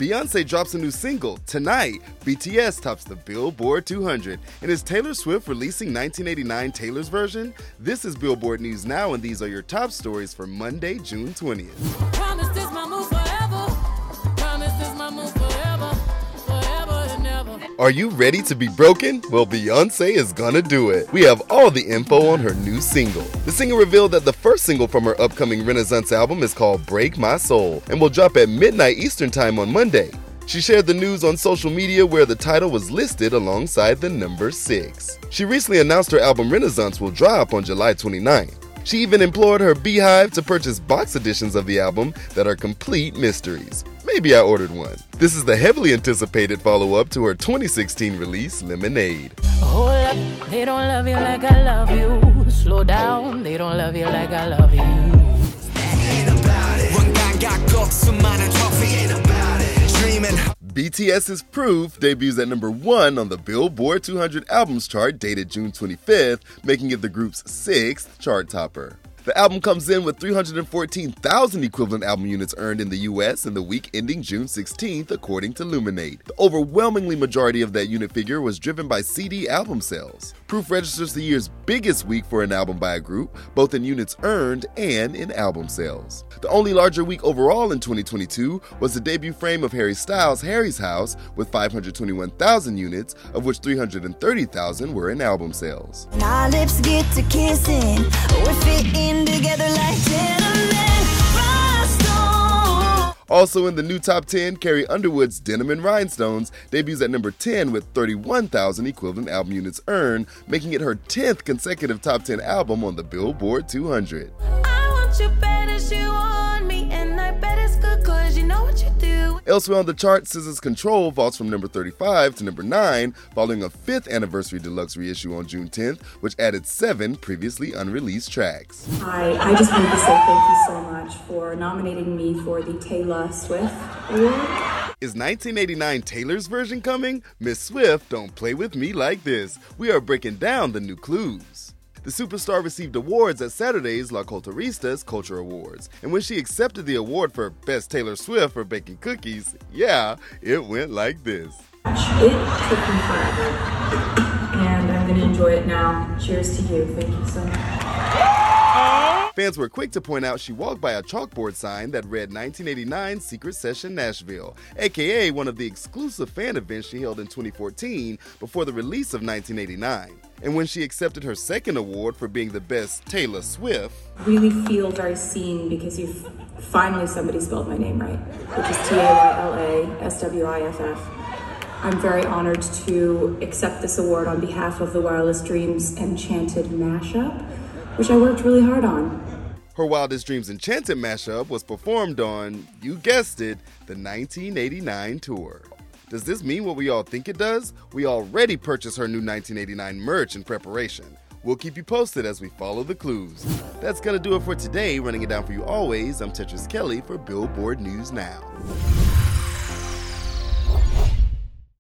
Beyonce drops a new single. Tonight, BTS tops the Billboard 200. And is Taylor Swift releasing 1989 Taylor's version? This is Billboard News Now, and these are your top stories for Monday, June 20th. Are you ready to be broken? Well, Beyonce is gonna do it. We have all the info on her new single. The singer revealed that the first single from her upcoming Renaissance album is called Break My Soul and will drop at midnight Eastern Time on Monday. She shared the news on social media where the title was listed alongside the number 6. She recently announced her album Renaissance will drop on July 29. She even implored her BeyHive to purchase box editions of the album that are complete mysteries. Maybe I ordered one. This is the heavily anticipated follow up to her 2016 release, Lemonade. Hold up, they don't love you like I love you. Slow down, they don't love you like I love you. BTS's Proof debuts at number one on the Billboard 200 Albums chart dated June 25th, making it the group's sixth chart topper. The album comes in with 314,000 equivalent album units earned in the US in the week ending June 16th, according to Luminate. The overwhelmingly majority of that unit figure was driven by CD album sales. Proof registers the year's biggest week for an album by a group, both in units earned and in album sales. The only larger week overall in 2022 was the debut frame of Harry Styles' Harry's House with 521,000 units, of which 330,000 were in album sales. Our lips get to kissing, we're fitting together like gentlemen. Rhinestone. Also in the new top 10, Carrie Underwood's Denim and Rhinestones debuts at number 10 with 31,000 equivalent album units earned, making it her 10th consecutive top 10 album on the Billboard 200. Elsewhere on the chart, SZA's Control vaults from number 35 to number 9, following a fifth anniversary deluxe reissue on June 10th, which added seven previously unreleased tracks. Hi, I just wanted to say thank you so much for nominating me for the Taylor Swift Award. Is 1989 Taylor's version coming? Miss Swift, don't play with me like this. We are breaking down the new clues. The superstar received awards at Saturday's Las Culturistas Culture Awards, and when she accepted the award for Best Taylor Swift for baking cookies, yeah, it went like this. It took me forever, and I'm to enjoy it now. Cheers to you. Thank you so much. Fans were quick to point out she walked by a chalkboard sign that read 1989 Secret Session Nashville, aka one of the exclusive fan events she held in 2014 before the release of 1989. And when she accepted her second award for being the best Taylor Swift, Really feel very seen because you've finally somebody spelled my name right, which is T A Y L A S W I F F. I'm very honored to accept this award on behalf of the Wildest Dreams Enchanted mashup, which I worked really hard on. her Wildest Dreams Enchanted mashup was performed on, you guessed it, the 1989 tour. Does this mean what we all think it does? We already purchased her new 1989 merch in preparation. We'll keep you posted as we follow the clues. That's gonna do it for today. Running it down for you always, I'm Tetris Kelly for Billboard News Now.